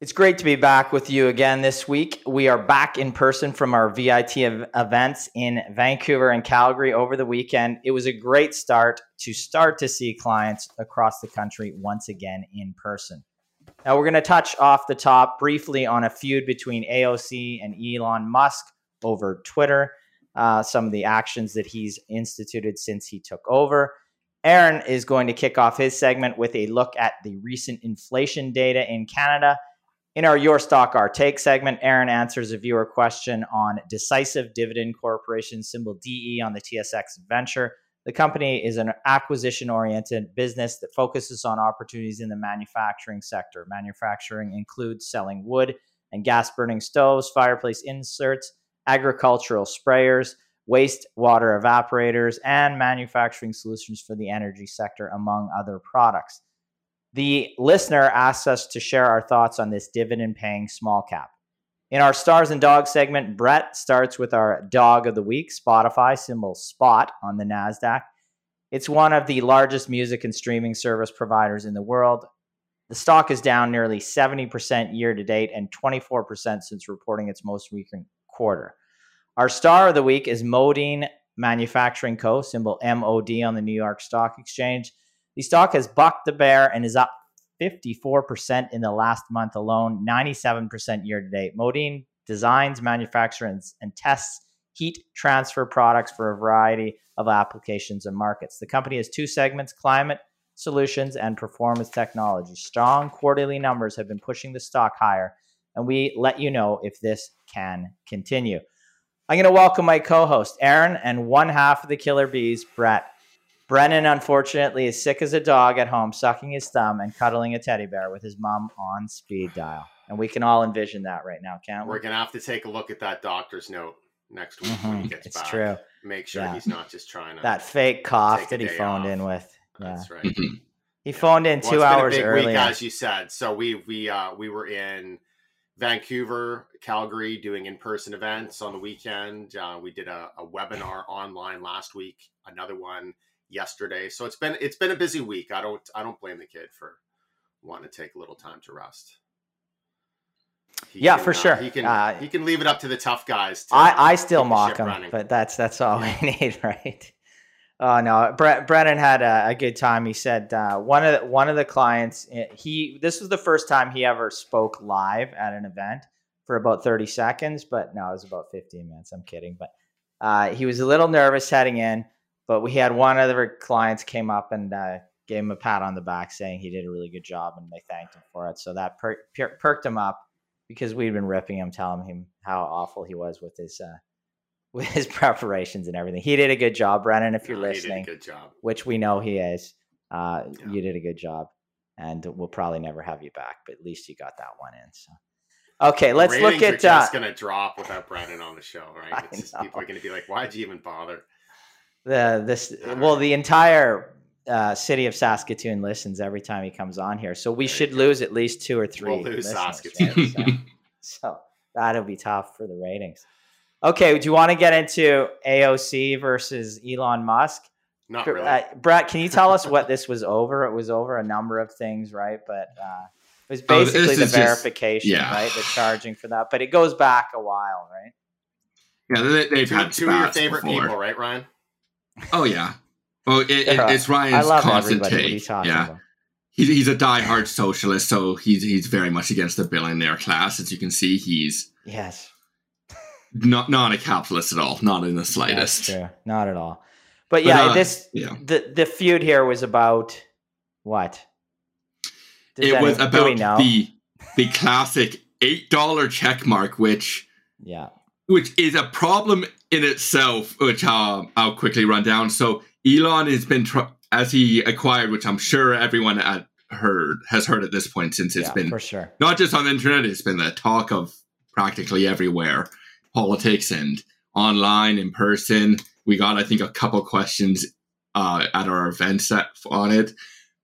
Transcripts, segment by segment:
It's great to be back with you again this week. We are back in person from our VIT ev- events in Vancouver and Calgary over the weekend. It was a great start to start to see clients across the country once again in person. Now, we're going to touch off the top briefly on a feud between AOC and Elon Musk over Twitter, uh, some of the actions that he's instituted since he took over. Aaron is going to kick off his segment with a look at the recent inflation data in Canada. In our Your Stock Our Take segment, Aaron answers a viewer question on Decisive Dividend Corporation, symbol DE on the TSX Venture. The company is an acquisition oriented business that focuses on opportunities in the manufacturing sector. Manufacturing includes selling wood and gas burning stoves, fireplace inserts, agricultural sprayers, wastewater evaporators, and manufacturing solutions for the energy sector, among other products. The listener asks us to share our thoughts on this dividend paying small cap. In our stars and dogs segment, Brett starts with our dog of the week, Spotify, symbol SPOT on the NASDAQ. It's one of the largest music and streaming service providers in the world. The stock is down nearly 70% year to date and 24% since reporting its most recent quarter. Our star of the week is Modine Manufacturing Co., symbol MOD on the New York Stock Exchange. The stock has bucked the bear and is up 54% in the last month alone, 97% year to date. Modine designs, manufactures, and tests heat transfer products for a variety of applications and markets. The company has two segments climate solutions and performance technology. Strong quarterly numbers have been pushing the stock higher, and we let you know if this can continue. I'm going to welcome my co host, Aaron, and one half of the Killer Bees, Brett. Brennan, unfortunately, is sick as a dog at home, sucking his thumb and cuddling a teddy bear with his mom on speed dial. And we can all envision that right now, can't we? We're gonna have to take a look at that doctor's note next week when he Mhm, gets it's back. true. Make sure Yeah. he's not just trying to. That fake cough Take that he phoned off. in with. Yeah. That's right. Mhm. He phoned in Well, two it's been a hours big earlier. Week, as you said. So we we uh we were in Vancouver, Calgary, doing in person events on the weekend. Uh, we did a, a webinar online last week. Another one yesterday. So it's been it's been a busy week. I don't I don't blame the kid for wanting to take a little time to rest. He Yeah, can, for uh, sure. he can Uh, he can leave it up to the tough guys. To I, I still mock him, running. but that's that's all we need, right? Oh no, Bre- Brennan had a, a good time. He said uh, one of the, one of the clients eh, he this was the first time he ever spoke live at an event for about thirty seconds, but no, it was about fifteen minutes. I'm kidding, but uh, he was a little nervous heading in. But we had one of our clients came up and uh, gave him a pat on the back, saying he did a really good job, and they thanked him for it. So that per- per- perked him up because we'd been ripping him, telling him how awful he was with his uh, with his preparations and everything. He did a good job, Brennan. If you're No, he did a listening, good job. which we know he is, uh, Yeah. you did a good job, and we'll probably never have you back, but at least you got that one in. So, okay, let's look Ratings at. Are Uh, just gonna drop without Brennan on the show, right? It's just, people are gonna be like, "Why'd you even bother?" The this well the entire uh, city of Saskatoon listens every time he comes on here, so we There should lose at least two or 3 We'll lose Saskatoon. right? So, so that'll be tough for the ratings. Okay, do you want to get into AOC versus Elon Musk? Not really. uh, Brett, can you tell us what this was over? It was over a number of things, right? But uh, it was Oh, basically the is just- verification, yeah. right? The charging for that, but it goes back a while, right? Yeah, they, they've two, had two of your favorite before. people, right, Ryan? Oh yeah. Well, it, it, Yeah. it's Ryan's constant everybody. What are take. Yeah, about? he's he's a diehard socialist, so he's he's very much against the billionaire class. As you can see, he's Yes. not not a capitalist at all, not in the slightest. True. Not at all. But yeah, uh, this yeah. the the feud here was about what? Does it was about the the classic eight dollar check mark, which yeah. Which is a problem in itself, which uh, I'll quickly run down. So Elon has been tr- as he acquired, which I'm sure everyone had heard has heard at this point since it's yeah, been for sure. not just on the internet, it's been the talk of practically everywhere, politics and online, in person. We got, I think, a couple questions uh, at our event set on it.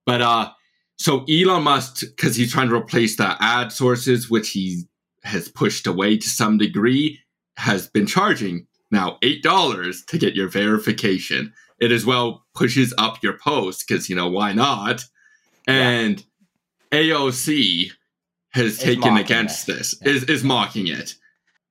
But uh, so Elon Musk, because he's trying to replace the ad sources, which he has pushed away to some degree, has been charging now $8 to get your verification. It as well pushes up your post because, you know, why not? And AOC has Is taken against this. this, Yeah. is, is mocking it.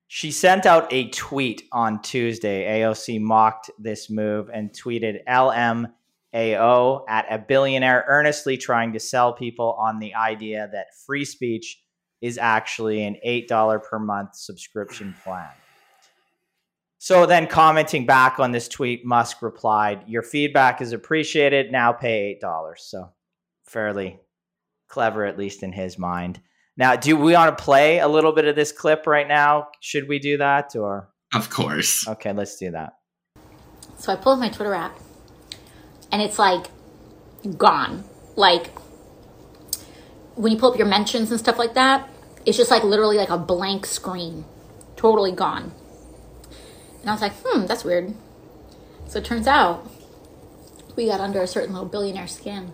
She sent out a tweet on Tuesday. AOC mocked this move and tweeted LMAO at a billionaire earnestly trying to sell people on the idea that free speech is actually an $8 per month subscription plan. So then, commenting back on this tweet, Musk replied, Your feedback is appreciated. Now pay $8. So, fairly clever, at least in his mind. Now, do we want to play a little bit of this clip right now? Should we do that or Of course. okay, let's do that. So I pull up my Twitter app and it's like gone. Like when you pull up your mentions and stuff like that, it's just like literally like a blank screen. Totally gone. And I was like, hmm, that's weird. So it turns out we got under a certain little billionaire skin.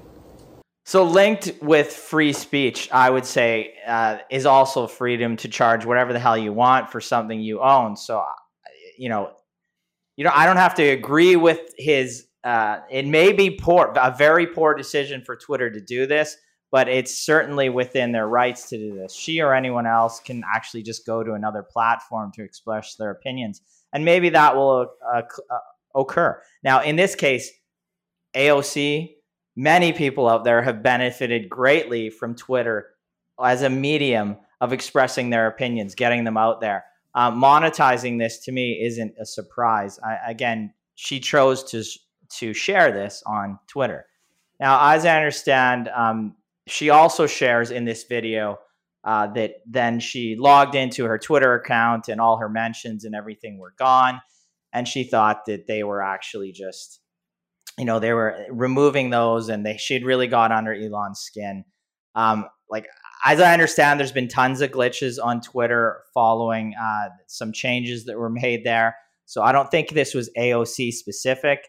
So linked with free speech, I would say, uh, is also freedom to charge whatever the hell you want for something you own. So, uh, you know, you know, I don't have to agree with his. Uh, it may be poor, a very poor decision for Twitter to do this, but it's certainly within their rights to do this. She or anyone else can actually just go to another platform to express their opinions, and maybe that will uh, uh, occur. Now, in this case, AOC, many people out there have benefited greatly from Twitter as a medium of expressing their opinions, getting them out there. Uh, monetizing this to me isn't a surprise. I, again, she chose to to share this on Twitter. Now, as I understand, um, she also shares in this video uh, that then she logged into her Twitter account and all her mentions and everything were gone, and she thought that they were actually just you know they were removing those and they she'd really got under elon's skin. Um like as i understand there's been tons of glitches on twitter following uh some changes that were made there. So i don't think this was aoc specific.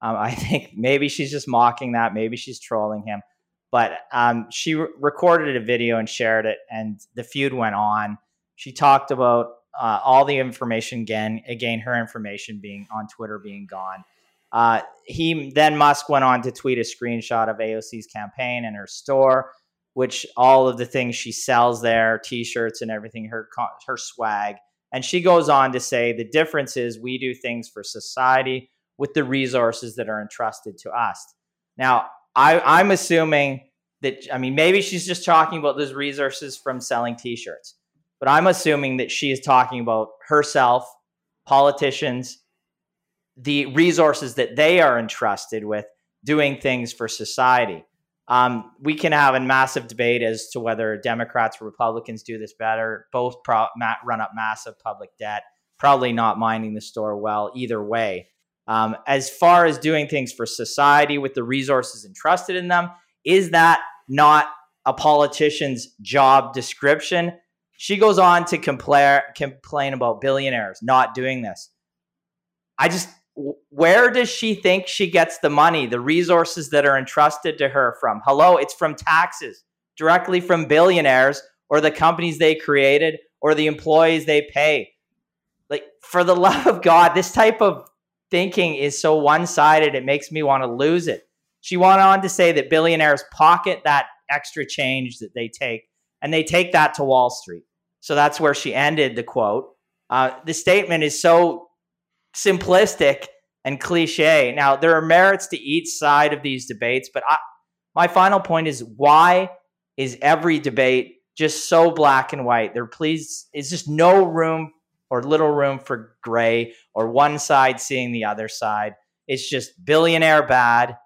Um, i think maybe she's just mocking that. Maybe she's trolling him but um, she re- recorded a video and shared it and the feud went on. She talked about uh, all the information again again her information being on twitter being gone. Uh, he then Musk went on to tweet a screenshot of AOC's campaign and her store, which all of the things she sells there, T-shirts and everything, her her swag, and she goes on to say the difference is we do things for society with the resources that are entrusted to us. Now, I, I'm assuming that I mean maybe she's just talking about those resources from selling T-shirts, but I'm assuming that she is talking about herself, politicians the resources that they are entrusted with doing things for society. Um, we can have a massive debate as to whether Democrats or Republicans do this better. Both pro- run up massive public debt, probably not minding the store well either way. Um, as far as doing things for society with the resources entrusted in them, is that not a politician's job description? She goes on to complain about billionaires not doing this. I just where does she think she gets the money, the resources that are entrusted to her from? Hello, it's from taxes, directly from billionaires or the companies they created or the employees they pay. Like, for the love of God, this type of thinking is so one sided, it makes me want to lose it. She went on to say that billionaires pocket that extra change that they take and they take that to Wall Street. So that's where she ended the quote. Uh, the statement is so simplistic and cliche. Now, there are merits to each side of these debates, but I, my final point is why is every debate just so black and white? There please is just no room or little room for gray or one side seeing the other side. It's just billionaire bad,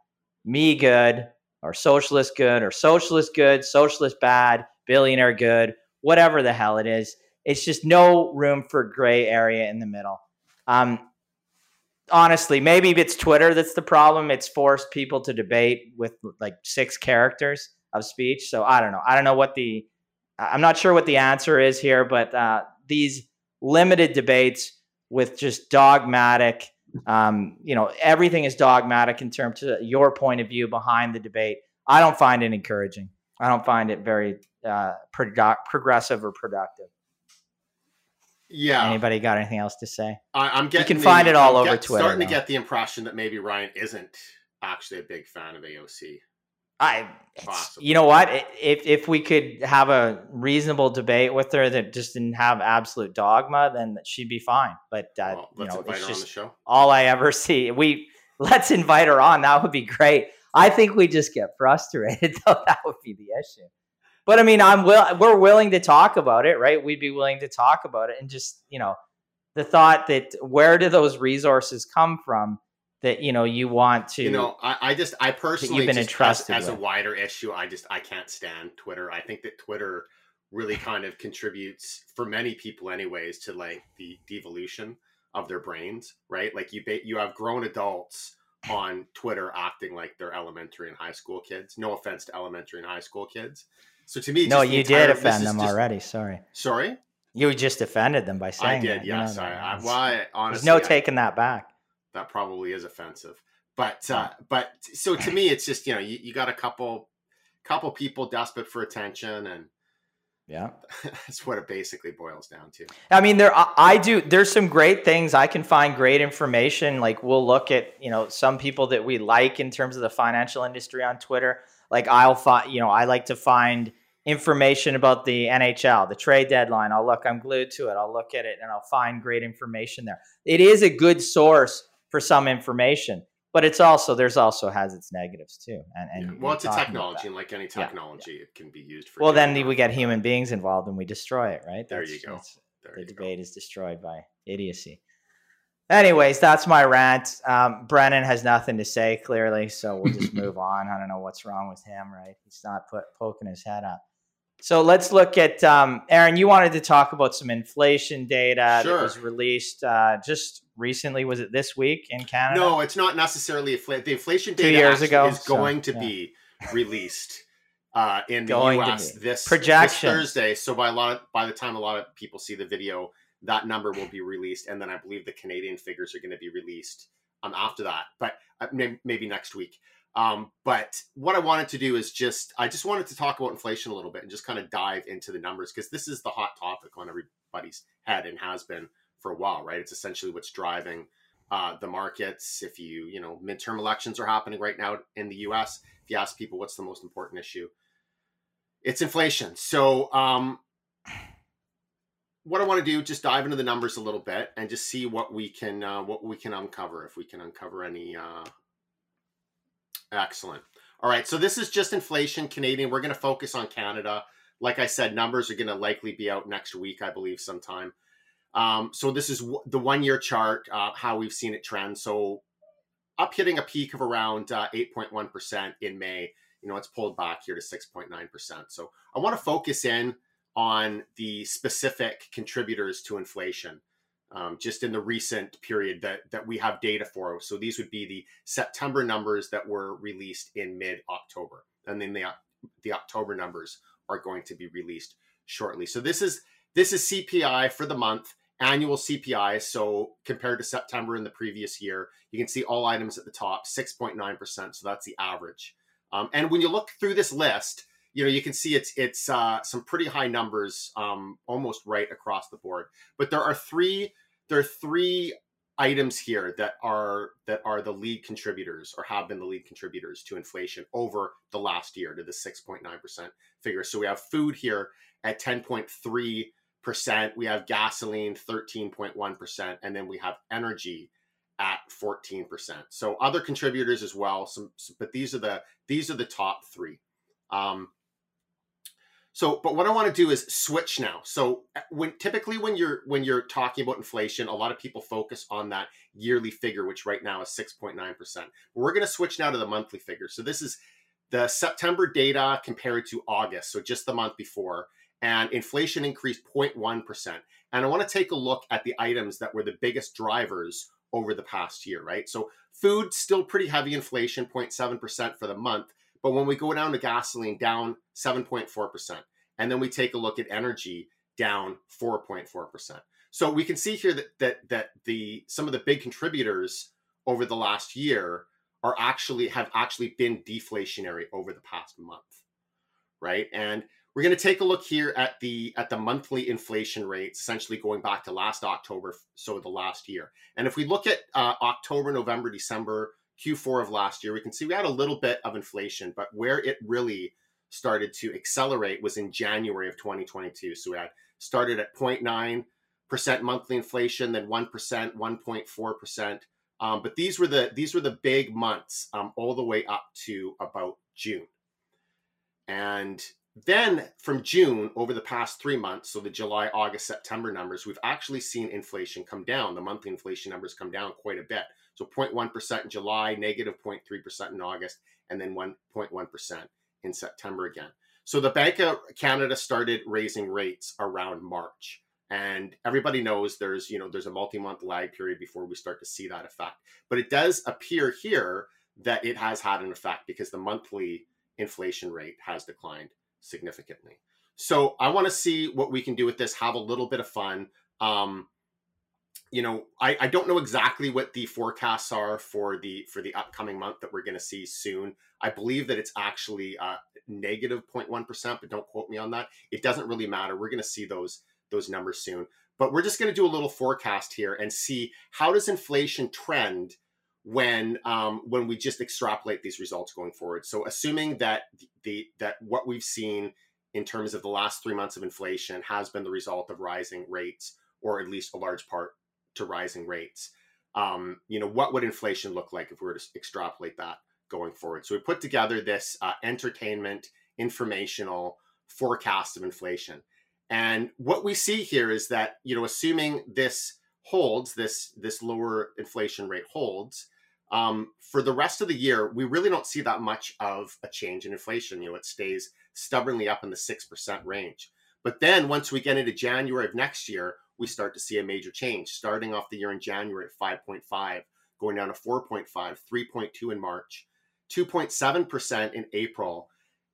me good, or socialist good, or socialist good, socialist bad, billionaire good, whatever the hell it is. It's just no room for gray area in the middle. Um, honestly, maybe it's Twitter that's the problem. It's forced people to debate with like six characters of speech. So I don't know. I don't know what the I'm not sure what the answer is here, but uh, these limited debates with just dogmatic, um, you know, everything is dogmatic in terms of your point of view behind the debate. I don't find it encouraging. I don't find it very uh, progressive or productive. Yeah. Anybody got anything else to say? I, am getting. You can find it all I'm over get, Twitter. Starting now. to get the impression that maybe Ryan isn't actually a big fan of AOC. I, you know what? If if we could have a reasonable debate with her that just didn't have absolute dogma, then she'd be fine. But uh, well, you know, it's just all I ever see. We let's invite her on. That would be great. I think we just get frustrated, though. That would be the issue. But I mean, I'm will we're willing to talk about it, right? We'd be willing to talk about it, and just you know, the thought that where do those resources come from? That you know you want to you know i, I just i personally you've been just, entrusted as, as a wider issue i just i can't stand twitter. I think that twitter really kind of contributes for many people anyways to like the devolution of their brains right? Like you you have grown adults on twitter acting like they're elementary and high school kids. No offense to elementary and high school kids. So to me no you did offend them just, already sorry. Sorry? You just offended them by saying i did that. yes you know, I, I, well, I, honestly, there's no taking that back that probably is offensive. But uh, but so to me, it's just you know you, you got a couple couple people desperate for attention, and yeah, that's what it basically boils down to. I mean, there I do. There's some great things. I can find great information. Like we'll look at you know some people that we like in terms of the financial industry on Twitter. Like I'll find you know I like to find information about the NHL, the trade deadline. I'll look. I'm glued to it. I'll look at it and I'll find great information there. It is a good source for some information but it's also there's also has its negatives too and, and yeah. well it's a technology and like any technology yeah. it can be used for well then we get human beings involved and we destroy it right there you go there the you debate go. is destroyed by idiocy anyways that's my rant um, brennan has nothing to say clearly so we'll just move on i don't know what's wrong with him right he's not put, poking his head up so let's look at um, Aaron. You wanted to talk about some inflation data sure. that was released uh, just recently. Was it this week in Canada? No, it's not necessarily infl- the inflation data. Two years ago is going so, to yeah. be released uh, in the going U.S. this, this Thursday. So by a lot of, by the time a lot of people see the video, that number will be released, and then I believe the Canadian figures are going to be released um, after that, but uh, maybe next week. Um, but what I wanted to do is just I just wanted to talk about inflation a little bit and just kind of dive into the numbers because this is the hot topic on everybody's head and has been for a while, right? It's essentially what's driving uh, the markets. If you you know midterm elections are happening right now in the U.S. If you ask people what's the most important issue, it's inflation. So um, what I want to do just dive into the numbers a little bit and just see what we can uh, what we can uncover if we can uncover any uh, Excellent. All right. So this is just inflation Canadian. We're going to focus on Canada. Like I said, numbers are going to likely be out next week, I believe, sometime. Um, so this is w- the one year chart, uh, how we've seen it trend. So up hitting a peak of around uh, 8.1% in May. You know, it's pulled back here to 6.9%. So I want to focus in on the specific contributors to inflation um, just in the recent period that that we have data for. So these would be the September numbers that were released in mid October, and then the the October numbers are going to be released shortly. So this is this is CPI for the month, annual CPI. So compared to September in the previous year, you can see all items at the top, six point nine percent. So that's the average. Um, and when you look through this list, you know you can see it's it's uh, some pretty high numbers um, almost right across the board but there are three there are three items here that are that are the lead contributors or have been the lead contributors to inflation over the last year to the 6.9% figure so we have food here at 10.3% we have gasoline 13.1% and then we have energy at 14% so other contributors as well some but these are the these are the top three um, So, but what I want to do is switch now. So, uh, when typically when you're when you're talking about inflation, a lot of people focus on that yearly figure, which right now is six point nine percent. We're going to switch now to the monthly figure. So, this is the September data compared to August, so just the month before, and inflation increased 0.1 percent. And I want to take a look at the items that were the biggest drivers over the past year, right? So, food still pretty heavy inflation, 0.7 percent for the month but when we go down to gasoline, down 7.4%. And then we take a look at energy, down 4.4%. So we can see here that, that, that the some of the big contributors over the last year are actually have actually been deflationary over the past month, right? And we're going to take a look here at the at the monthly inflation rates, essentially going back to last October, so the last year. And if we look at uh, October, November, December, Q4 of last year, we can see we had a little bit of inflation, but where it really started to accelerate was in January of 2022. So we had started at 0.9% monthly inflation, then 1%, 1.4%. Um, but these were the these were the big months um, all the way up to about June. And then from June over the past three months, so the July, August, September numbers, we've actually seen inflation come down. The monthly inflation numbers come down quite a bit. So 0.1% in July, negative 0.3% in August, and then 1.1% in September again. So the Bank of Canada started raising rates around March. And everybody knows there's, you know, there's a multi-month lag period before we start to see that effect. But it does appear here that it has had an effect because the monthly inflation rate has declined significantly. So I want to see what we can do with this, have a little bit of fun. Um, you know, I, I don't know exactly what the forecasts are for the for the upcoming month that we're going to see soon. I believe that it's actually uh, negative 0.1 percent, but don't quote me on that. It doesn't really matter. We're going to see those those numbers soon. But we're just going to do a little forecast here and see how does inflation trend when um, when we just extrapolate these results going forward. So assuming that the that what we've seen in terms of the last three months of inflation has been the result of rising rates, or at least a large part to rising rates. Um, you know, what would inflation look like if we were to extrapolate that going forward? So we put together this uh, entertainment informational forecast of inflation. And what we see here is that, you know, assuming this holds, this this lower inflation rate holds, um, for the rest of the year, we really don't see that much of a change in inflation. You know, it stays stubbornly up in the 6% range. But then once we get into January of next year, we start to see a major change, starting off the year in January at 5.5, going down to 4.5, 3.2 in March, 2.7% in April,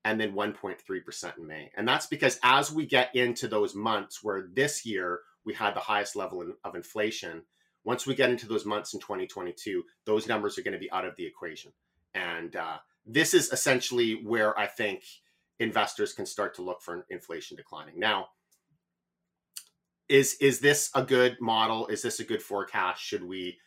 and then 1.3% in May. And that's because as we get into those months where this year we had the highest level of inflation, once we get into those months in 2022, those numbers are going to be out of the equation. And uh, this is essentially where I think investors can start to look for inflation declining. Now, is is this a good model? Is this a good forecast? Should we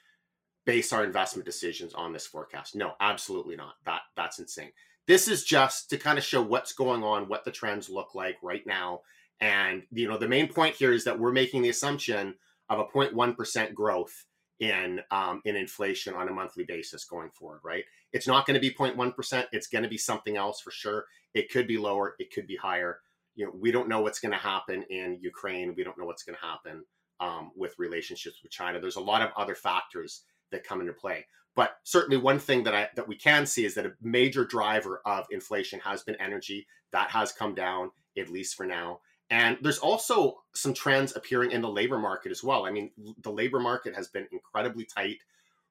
base our investment decisions on this forecast? No, absolutely not. That that's insane. This is just to kind of show what's going on, what the trends look like right now. And you know, the main point here is that we're making the assumption of a 0.1% growth in um, in inflation on a monthly basis going forward, right? It's not going to be 0.1%. It's going to be something else for sure. It could be lower. It could be higher you know, we don't know what's going to happen in Ukraine. We don't know what's going to happen um, with relationships with China. There's a lot of other factors that come into play. But certainly, one thing that I that we can see is that a major driver of inflation has been energy. That has come down at least for now. And there's also some trends appearing in the labor market as well. I mean, the labor market has been incredibly tight,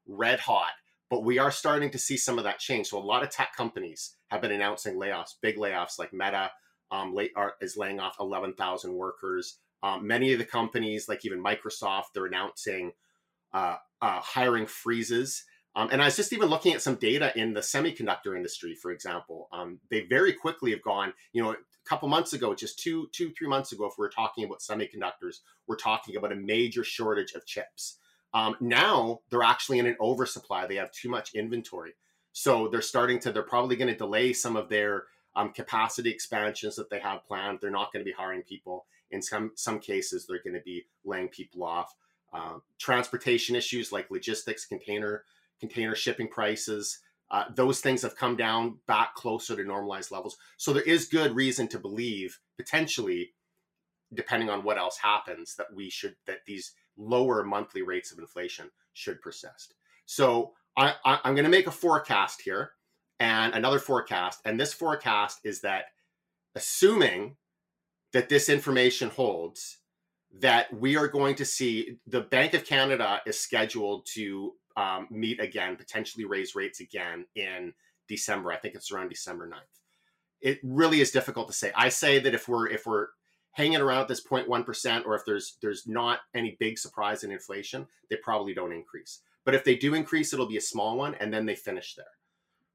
red hot, but we are starting to see some of that change. So a lot of tech companies have been announcing layoffs, big layoffs like Meta, um, late, is laying off 11,000 workers. Um, many of the companies, like even Microsoft, they're announcing uh, uh, hiring freezes. Um, and I was just even looking at some data in the semiconductor industry, for example. Um, they very quickly have gone, you know, a couple months ago, just two, two, three months ago, if we are talking about semiconductors, we're talking about a major shortage of chips. Um, now they're actually in an oversupply. They have too much inventory. So they're starting to, they're probably going to delay some of their um, capacity expansions that they have planned. They're not going to be hiring people. In some some cases, they're going to be laying people off. Um, transportation issues like logistics, container container shipping prices, Uh, those things have come down back closer to normalized levels. So there is good reason to believe, potentially, depending on what else happens, that we should that these lower monthly rates of inflation should persist. So I, I, I'm going to make a forecast here and another forecast, and this forecast is that assuming that this information holds, that we are going to see the Bank of Canada is scheduled to um, meet again, potentially raise rates again in December. I think it's around December 9th. It really is difficult to say. I say that if we're if we're hanging around this 0.1% or if there's there's not any big surprise in inflation, they probably don't increase. But if they do increase, it'll be a small one and then they finish there.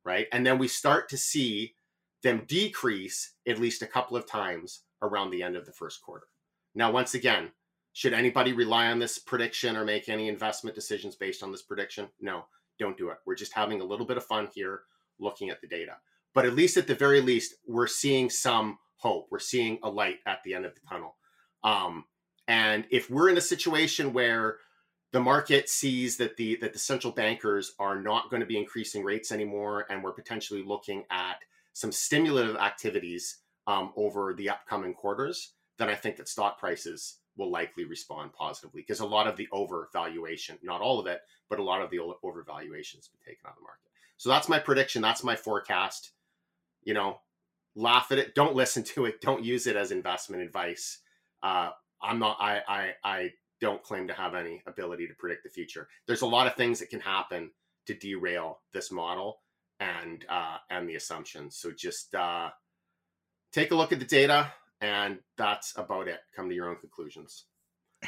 Right? And then we start to see them decrease at least a couple of times around the end of the first quarter. Now, once again, should anybody rely on this prediction or make any investment decisions based on this prediction? No, don't do it. We're just having a little bit of fun here looking at the data. But at least at the very least, we're seeing some hope. We're seeing a light at the end of the tunnel. Um, and if we're in a situation where the market sees that the that the central bankers are not going to be increasing rates anymore, and we're potentially looking at some stimulative activities um, over the upcoming quarters, then I think that stock prices will likely respond positively because a lot of the overvaluation, not all of it, but a lot of the overvaluation has been taken out of the market. So that's my prediction. That's my forecast. You know, laugh at it. Don't listen to it. Don't use it as investment advice. Uh, I'm not. I, I I don't claim to have any ability to predict the future. There's a lot of things that can happen to derail this model and uh, and the assumptions. So just uh, take a look at the data, and that's about it. Come to your own conclusions.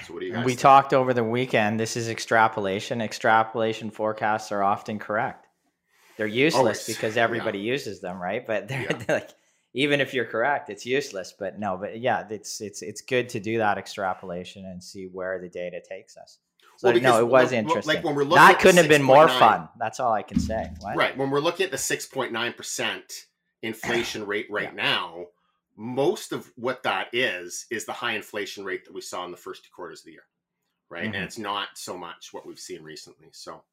So what do you guys? We think? talked over the weekend. This is extrapolation. Extrapolation forecasts are often correct. They're oh, useless Always. because everybody Yeah. uses them, right? But they're, Yeah. they're like even if you're correct, it's useless. But no, but yeah, it's it's it's good to do that extrapolation and see where the data takes us. So Well, no, it was look, interesting. like when we're looking that couldn't have been more 6.9 fun. That's all I can say. What? Right. When we're looking at the 6.9% inflation rate right Yeah. now, most of what that is is the high inflation rate that we saw in the first two quarters of the year. Right. Mhm. And it's not so much what we've seen recently. So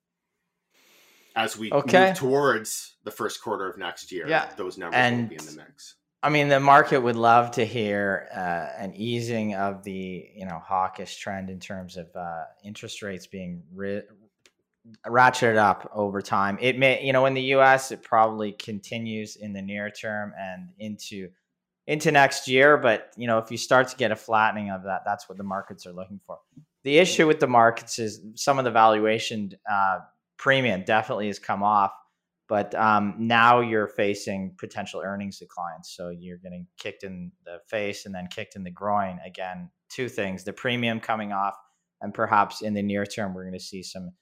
as we Okay. move towards the first quarter of next year, Yeah. those numbers And- will be in the mix. I mean, the market would love to hear uh, an easing of the you know hawkish trend in terms of uh, interest rates being ri- ratcheted up over time. It may, you know, in the U.S., it probably continues in the near term and into into next year. But you know, if you start to get a flattening of that, that's what the markets are looking for. The issue with the markets is some of the valuation uh, premium definitely has come off but um, now you're facing potential earnings declines. So you're getting kicked in the face and then kicked in the groin again. Two things: the premium coming off, and perhaps in the near term we're going to see some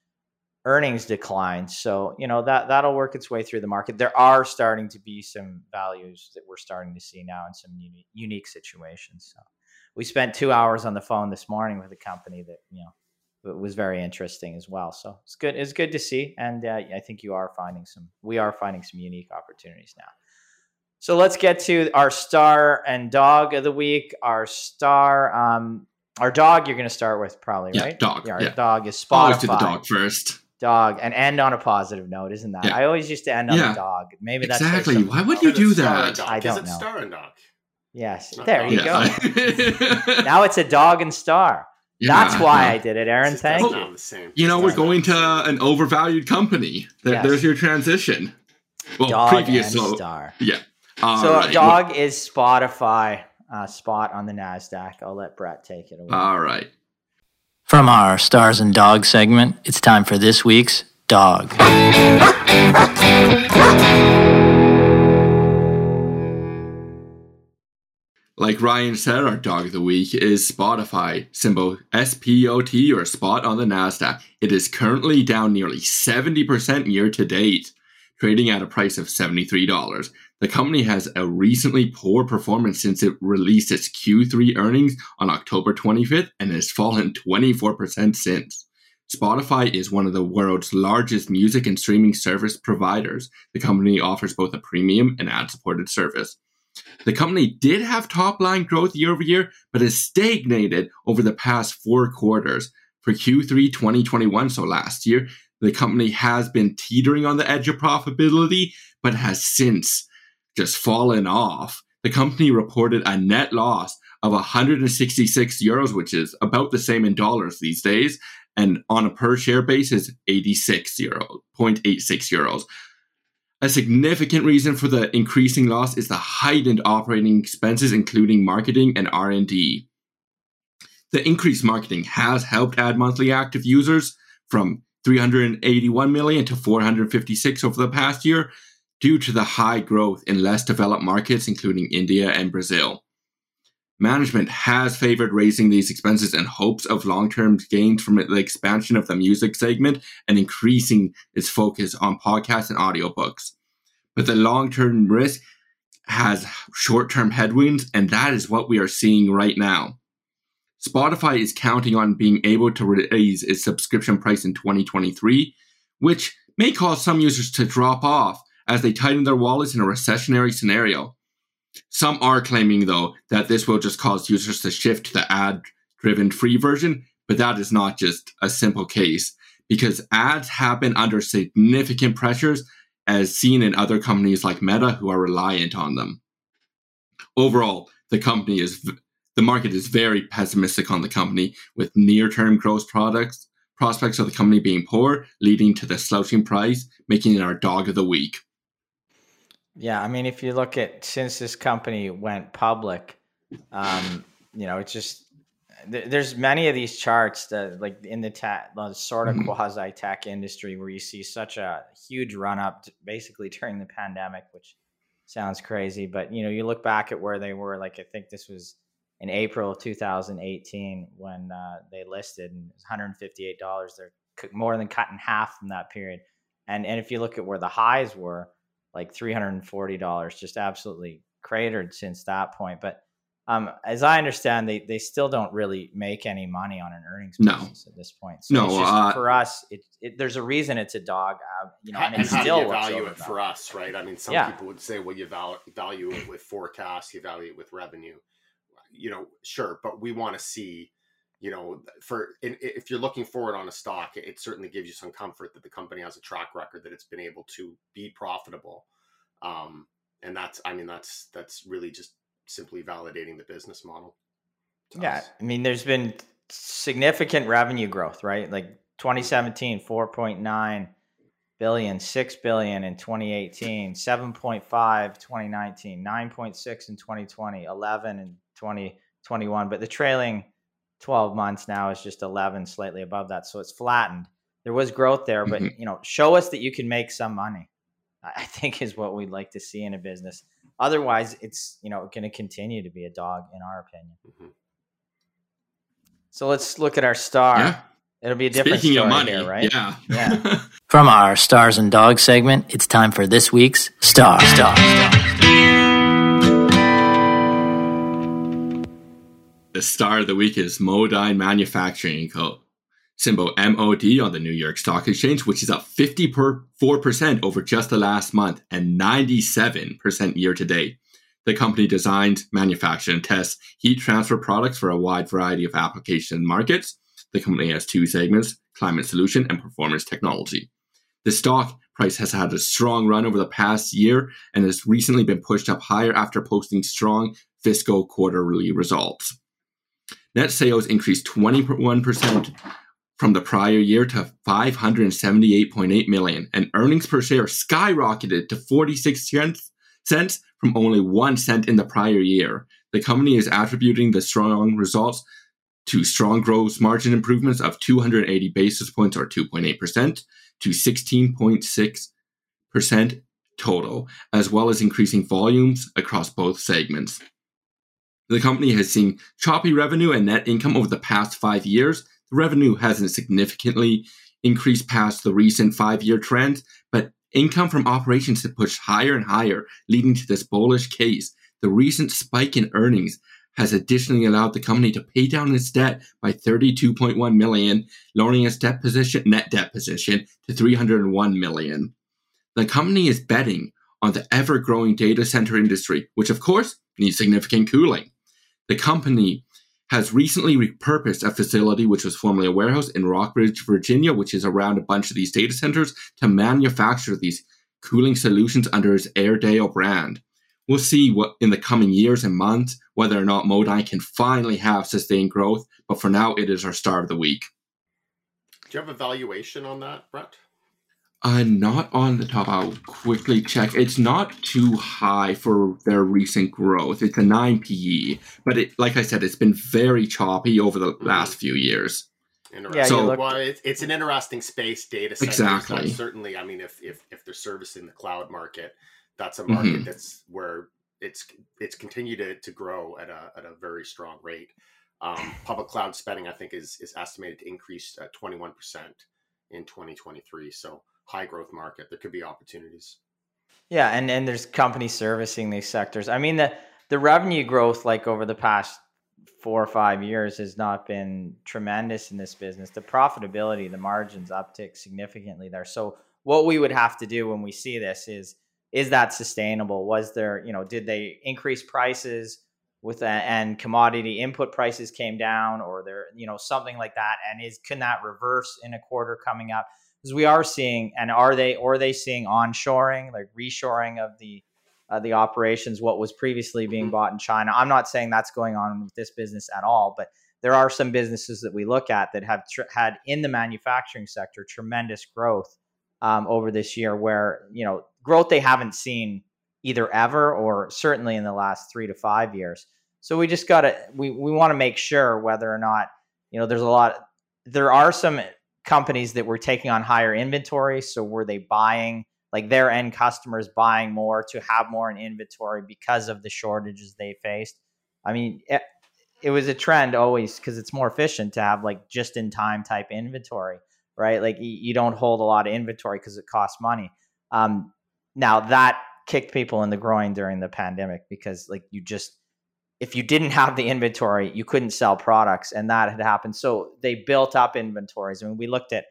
earnings declines. So you know that that'll work its way through the market. There are starting to be some values that we're starting to see now in some unique, unique situations. So we spent two hours on the phone this morning with a company that you know it was very interesting as well. So it's good. It's good to see, and uh, I think you are finding some. We are finding some unique opportunities now. So let's get to our star and dog of the week. Our star, um, our dog. You're going to start with probably Yeah, right. dog, Yeah, our yeah. dog is Spotify. Always do the dog first. Dog, and end on a positive note, isn't that? Yeah. I always used to end on Yeah. a dog. Maybe that's Exactly. Why would you do that? I Is don't it know. Star and dog. Yes, Not there you dog. go. Now it's a dog and star. That's why yeah. I did it, Aaron. It's Thank not you. the same. You know, It's we're going to an overvalued company. There, Yes. There's your transition. Well, Dog previous. and So, star. yeah. All so right. dog is Spotify uh, spot on the Nasdaq. I'll let Brett take it away. All right. From our Stars and Dogs segment, it's time for this week's Dog. Like Ryan said, our dog of the week is Spotify, symbol SPOT or spot on the NASDAQ. It is currently down nearly 70% year to date, trading at a price of $73. The company has a recently poor performance since it released its Q3 earnings on October 25th and has fallen 24% since. Spotify is one of the world's largest music and streaming service providers. The company offers both a premium and ad supported service. The company did have top line growth year over year, but has stagnated over the past four quarters. For Q3 2021, so last year, the company has been teetering on the edge of profitability, but has since just fallen off. The company reported a net loss of 166 euros, which is about the same in dollars these days, and on a per share basis, 86 euro, 0.86 euros. A significant reason for the increasing loss is the heightened operating expenses, including marketing and R&D. The increased marketing has helped add monthly active users from 381 million to 456 over the past year due to the high growth in less developed markets, including India and Brazil. Management has favored raising these expenses in hopes of long term gains from the expansion of the music segment and increasing its focus on podcasts and audiobooks. But the long term risk has short term headwinds, and that is what we are seeing right now. Spotify is counting on being able to raise its subscription price in 2023, which may cause some users to drop off as they tighten their wallets in a recessionary scenario. Some are claiming, though, that this will just cause users to shift to the ad driven free version, but that is not just a simple case because ads have been under significant pressures as seen in other companies like Meta who are reliant on them. Overall, the company is the market is very pessimistic on the company with near-term growth products prospects of the company being poor, leading to the slouching price, making it our dog of the week. Yeah, I mean, if you look at since this company went public, um, you know, it's just there's many of these charts that like in the tech, the sort of mm-hmm. quasi tech industry where you see such a huge run up basically during the pandemic, which sounds crazy, but you know, you look back at where they were. Like I think this was in April of 2018 when uh, they listed, and it was $158. They're more than cut in half from that period. And and if you look at where the highs were, like $340 just absolutely cratered since that point but um, as I understand, they, they still don't really make any money on an earnings basis no. at this point. So no, just, uh, for us, it, it, there's a reason it's a dog. Uh, you know, and, and how still do you value it for us, right? I mean, some yeah. people would say, well, you value, value it with forecasts, you value it with revenue. You know, sure, but we want to see, you know, for if you're looking forward on a stock, it certainly gives you some comfort that the company has a track record that it's been able to be profitable um, and that's i mean that's that's really just simply validating the business model yeah us. i mean there's been significant revenue growth right like 2017 4.9 billion 6 billion in 2018 7.5 2019 9.6 in 2020 11 in 2021 but the trailing 12 months now is just 11 slightly above that so it's flattened there was growth there but mm-hmm. you know show us that you can make some money I think is what we'd like to see in a business. Otherwise, it's you know going to continue to be a dog, in our opinion. Mm-hmm. So let's look at our star. Yeah. It'll be a different Speaking story of money, here, right? Yeah. Yeah. From our stars and dogs segment, it's time for this week's star. Star. star. The star of the week is Modine Manufacturing Co symbol MOD on the New York Stock Exchange, which is up 54% over just the last month and 97% year to date. The company designs, manufactures, and tests heat transfer products for a wide variety of application markets. The company has two segments climate solution and performance technology. The stock price has had a strong run over the past year and has recently been pushed up higher after posting strong fiscal quarterly results. Net sales increased 21% from the prior year to 578.8 million and earnings per share skyrocketed to 46 cents from only 1 cent in the prior year. The company is attributing the strong results to strong gross margin improvements of 280 basis points or 2.8% to 16.6% total, as well as increasing volumes across both segments. The company has seen choppy revenue and net income over the past five years, the revenue hasn't significantly increased past the recent five year trend, but income from operations has pushed higher and higher, leading to this bullish case. The recent spike in earnings has additionally allowed the company to pay down its debt by 32.1 million, lowering its debt position, net debt position to 301 million. The company is betting on the ever growing data center industry, which of course needs significant cooling. The company has recently repurposed a facility which was formerly a warehouse in Rockbridge, Virginia, which is around a bunch of these data centers, to manufacture these cooling solutions under its Airedale brand. We'll see what in the coming years and months whether or not Modine can finally have sustained growth, but for now it is our star of the week. Do you have a valuation on that, Brett? Uh, not on the top. I'll quickly check. It's not too high for their recent growth. It's a 9 PE, but it, like I said, it's been very choppy over the mm-hmm. last few years. Yeah, so, look- well, it's, it's an interesting space data center. Exactly. certainly, I mean, if, if if they're servicing the cloud market, that's a market mm-hmm. that's where it's it's continued to, to grow at a at a very strong rate. Um, public cloud spending, I think, is is estimated to increase twenty one percent in twenty twenty three. So high growth market. There could be opportunities. Yeah, and and there's companies servicing these sectors. I mean the the revenue growth like over the past four or five years has not been tremendous in this business. The profitability, the margins uptick significantly there. So what we would have to do when we see this is is that sustainable? Was there, you know, did they increase prices with that and commodity input prices came down or there, you know, something like that? And is can that reverse in a quarter coming up? Because we are seeing, and are they or are they seeing onshoring, like reshoring of the uh, the operations, what was previously being mm-hmm. bought in China? I'm not saying that's going on with this business at all, but there are some businesses that we look at that have tr- had in the manufacturing sector tremendous growth um, over this year, where you know growth they haven't seen either ever or certainly in the last three to five years. So we just got to we we want to make sure whether or not you know there's a lot. There are some companies that were taking on higher inventory. So were they buying like their end customers buying more to have more in inventory because of the shortages they faced? I mean, it, it was a trend always because it's more efficient to have like just in time type inventory, right? Like you, you don't hold a lot of inventory because it costs money. Um, now that kicked people in the groin during the pandemic because like you just if you didn't have the inventory, you couldn't sell products, and that had happened. So they built up inventories. I mean, we looked at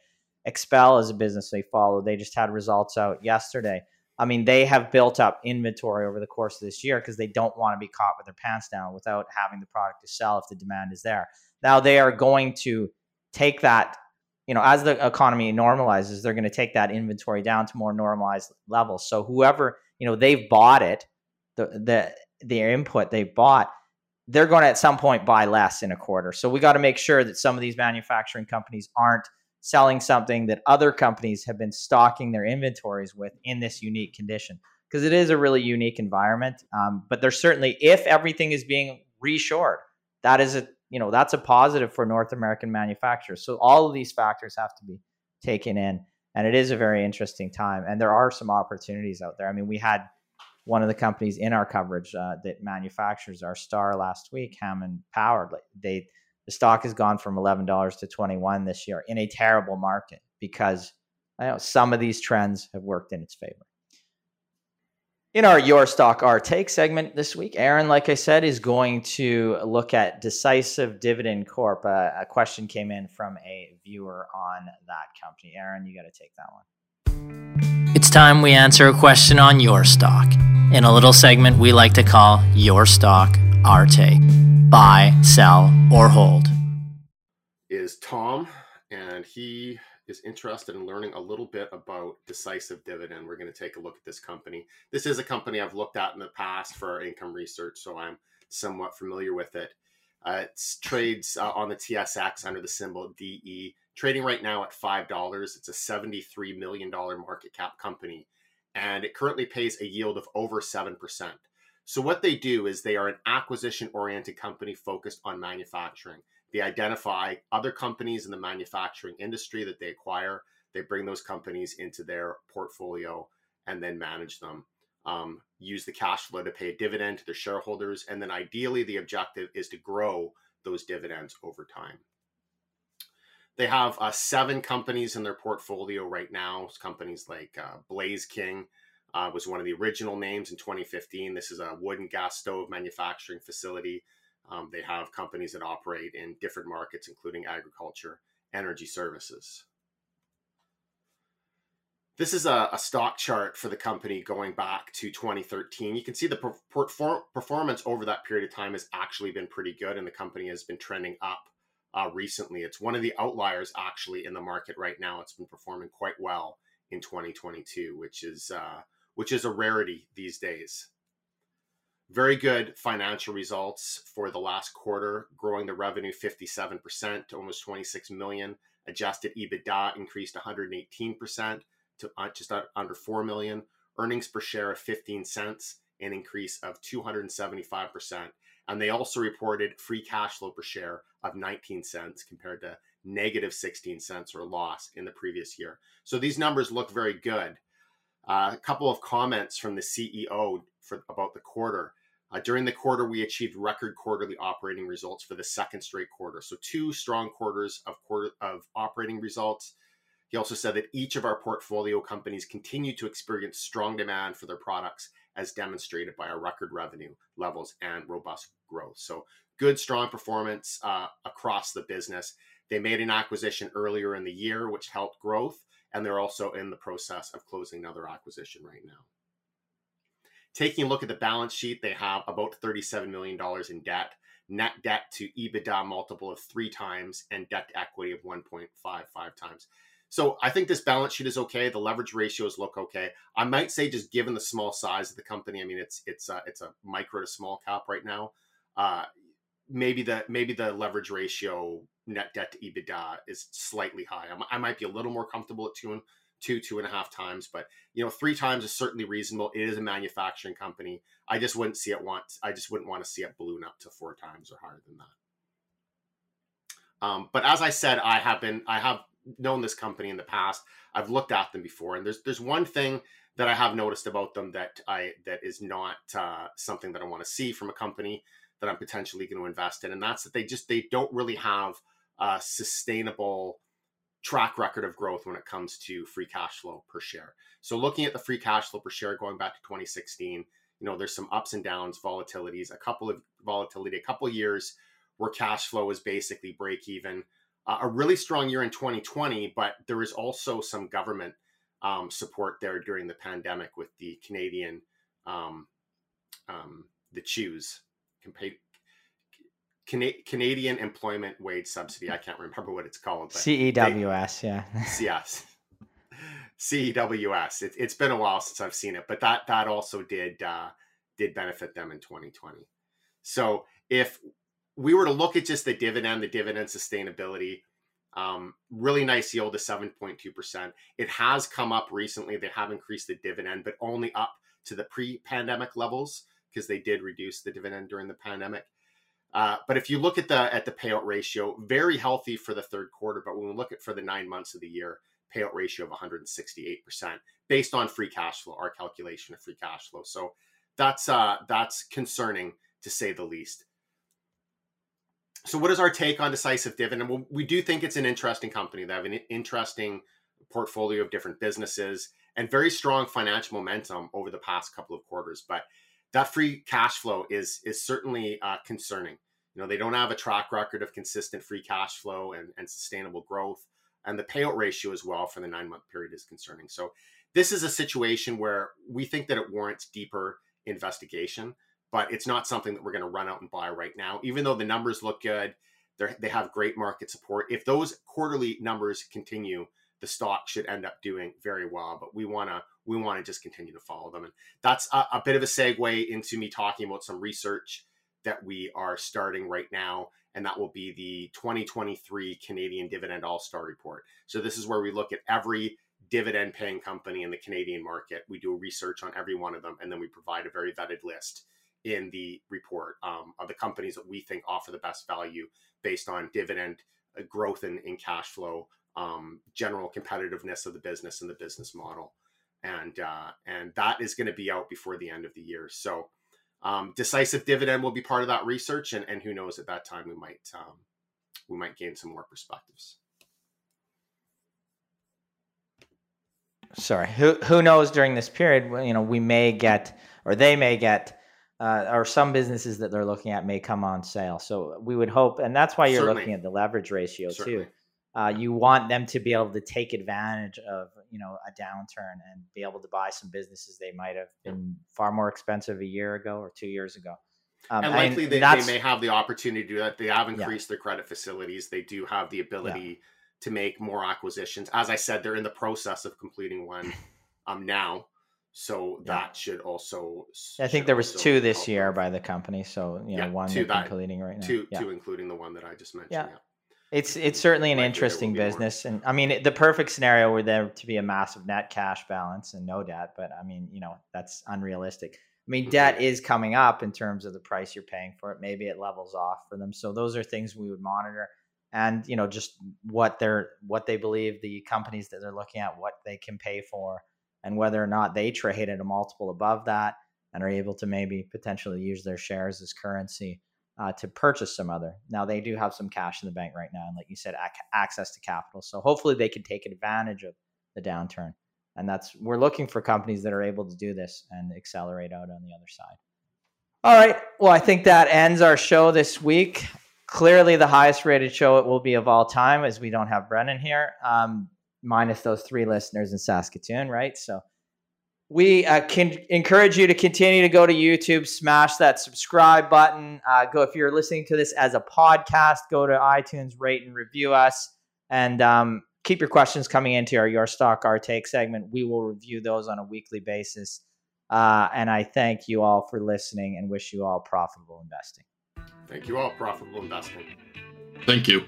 XPEL as a business they follow. They just had results out yesterday. I mean, they have built up inventory over the course of this year because they don't want to be caught with their pants down without having the product to sell if the demand is there. Now they are going to take that, you know, as the economy normalizes, they're going to take that inventory down to more normalized levels. So whoever, you know, they've bought it, the the their input they bought, they're going to at some point buy less in a quarter. So we got to make sure that some of these manufacturing companies aren't selling something that other companies have been stocking their inventories with in this unique condition because it is a really unique environment. Um, but there's certainly if everything is being reshored, that is a you know that's a positive for North American manufacturers. So all of these factors have to be taken in, and it is a very interesting time. And there are some opportunities out there. I mean, we had one of the companies in our coverage uh, that manufactures our star last week, Hammond Power, they the stock has gone from eleven dollars to twenty one this year in a terrible market because I know some of these trends have worked in its favor. In our Your Stock Our Take segment this week, Aaron, like I said, is going to look at Decisive Dividend Corp. Uh, a question came in from a viewer on that company. Aaron, you got to take that one. It's time we answer a question on your stock in a little segment we like to call Your Stock, Our Take. Buy, sell, or hold. Is Tom, and he is interested in learning a little bit about Decisive Dividend. We're going to take a look at this company. This is a company I've looked at in the past for income research, so I'm somewhat familiar with it. Uh, it trades uh, on the TSX under the symbol DE, trading right now at $5. It's a $73 million market cap company and it currently pays a yield of over 7%. So, what they do is they are an acquisition oriented company focused on manufacturing. They identify other companies in the manufacturing industry that they acquire, they bring those companies into their portfolio and then manage them. Um, use the cash flow to pay a dividend to their shareholders. And then ideally, the objective is to grow those dividends over time. They have uh, seven companies in their portfolio right now. Companies like uh, Blaze King uh, was one of the original names in 2015. This is a wood and gas stove manufacturing facility. Um, they have companies that operate in different markets, including agriculture, energy services. This is a, a, stock chart for the company going back to 2013. You can see the per- performance over that period of time has actually been pretty good, and the company has been trending up uh, recently. It's one of the outliers actually in the market right now. It's been performing quite well in 2022, which is uh, which is a rarity these days. Very good financial results for the last quarter, growing the revenue 57% to almost 26 million. Adjusted EBITDA increased 118% to uh, just under 4 million. Earnings per share of 15 cents, an increase of 275%. And they also reported free cash flow per share of 19 cents compared to negative 16 cents or loss in the previous year. So these numbers look very good. Uh, a couple of comments from the CEO for, about the quarter. Uh, during the quarter, we achieved record quarterly operating results for the second straight quarter. So two strong quarters of quarter of operating results. He also said that each of our portfolio companies continue to experience strong demand for their products, as demonstrated by our record revenue levels and robust growth. So good, strong performance uh, across the business. They made an acquisition earlier in the year, which helped growth, and they're also in the process of closing another acquisition right now. Taking a look at the balance sheet, they have about $37 million in debt, net debt to EBITDA multiple of three times, and debt to equity of 1.55 times. So I think this balance sheet is okay. The leverage ratios look okay. I might say, just given the small size of the company, I mean, it's it's a, it's a micro to small cap right now. Uh, maybe the maybe the leverage ratio net debt to EBITDA is slightly high. I, I might be a little more comfortable at two and two two and a half times, but you know three times is certainly reasonable. It is a manufacturing company. I just wouldn't see it want. I just wouldn't want to see it balloon up to four times or higher than that. Um, but as I said, I have been I have known this company in the past. I've looked at them before, and there's there's one thing that I have noticed about them that I that is not uh, something that I want to see from a company that I'm potentially going to invest in, and that's that they just they don't really have a sustainable track record of growth when it comes to free cash flow per share. So looking at the free cash flow per share going back to 2016, you know, there's some ups and downs, volatilities, a couple of volatility, a couple of years where cash flow is basically break even. Uh, a really strong year in 2020, but there was also some government um, support there during the pandemic with the Canadian um, um, the CEWS Canadian Employment Wage Subsidy. I can't remember what it's called. CEWS, they, yeah. yes. CEWS. It, has been a while since I've seen it, but that that also did uh, did benefit them in 2020. So if we were to look at just the dividend, the dividend sustainability, um, really nice yield of 7.2%. It has come up recently. They have increased the dividend, but only up to the pre-pandemic levels because they did reduce the dividend during the pandemic. Uh, but if you look at the at the payout ratio, very healthy for the third quarter. But when we look at for the nine months of the year, payout ratio of 168 percent based on free cash flow, our calculation of free cash flow. So that's uh, that's concerning to say the least. So, what is our take on Decisive Dividend? Well, we do think it's an interesting company. They have an interesting portfolio of different businesses and very strong financial momentum over the past couple of quarters. But that free cash flow is is certainly uh, concerning. You know, they don't have a track record of consistent free cash flow and, and sustainable growth. And the payout ratio as well for the nine month period is concerning. So this is a situation where we think that it warrants deeper investigation, but it's not something that we're going to run out and buy right now. Even though the numbers look good, they have great market support. If those quarterly numbers continue, the stock should end up doing very well. But we want to we want to just continue to follow them, and that's a, a bit of a segue into me talking about some research that we are starting right now, and that will be the 2023 Canadian Dividend All Star Report. So, this is where we look at every dividend paying company in the Canadian market. We do research on every one of them, and then we provide a very vetted list in the report um, of the companies that we think offer the best value based on dividend uh, growth and in, in cash flow, um, general competitiveness of the business and the business model. And, uh, and that is going to be out before the end of the year. So, um, decisive dividend will be part of that research, and, and who knows at that time we might um, we might gain some more perspectives. Sorry, who who knows during this period? You know, we may get or they may get. Uh, or some businesses that they're looking at may come on sale. So we would hope, and that's why you're Certainly. looking at the leverage ratio Certainly. too. Uh, you want them to be able to take advantage of you know a downturn and be able to buy some businesses they might have been far more expensive a year ago or two years ago. Um, and likely and they, they, may have the opportunity to do that. They have increased yeah. their credit facilities. They do have the ability yeah. to make more acquisitions. As I said, they're in the process of completing one um, now. So yeah. that should also. I think there was two this year by the company. So you know, one two that, completing right now. Two, two, including the one that I just mentioned. Yeah. It's it's certainly an interesting business, and I mean the perfect scenario were there to be a massive net cash balance and no debt, but I mean you know that's unrealistic. I mean, debt is coming up in terms of the price you're paying for it. Maybe it levels off for them. So those are things we would monitor, and you know, just what they're what they believe the companies that they're looking at, what they can pay for, and whether or not they trade at a multiple above that and are able to maybe potentially use their shares as currency uh, to purchase some other. Now they do have some cash in the bank right now, and like you said, ac- access to capital. So hopefully they can take advantage of the downturn, and that's we're looking for companies that are able to do this and accelerate out on the other side. All right, well I think that ends our show this week. Clearly, the highest rated show it will be of all time, as we don't have Brennan here, um, minus those three listeners in Saskatoon, right? So we uh, can encourage you to continue to go to YouTube, smash that subscribe button. Uh, go if you're listening to this as a podcast, go to iTunes, rate and review us, and um, keep your questions coming into our Your Stock Our Take segment. We will review those on a weekly basis. Uh, and I thank you all for listening and wish you all profitable investing. Thank you all, profitable investing. Thank you.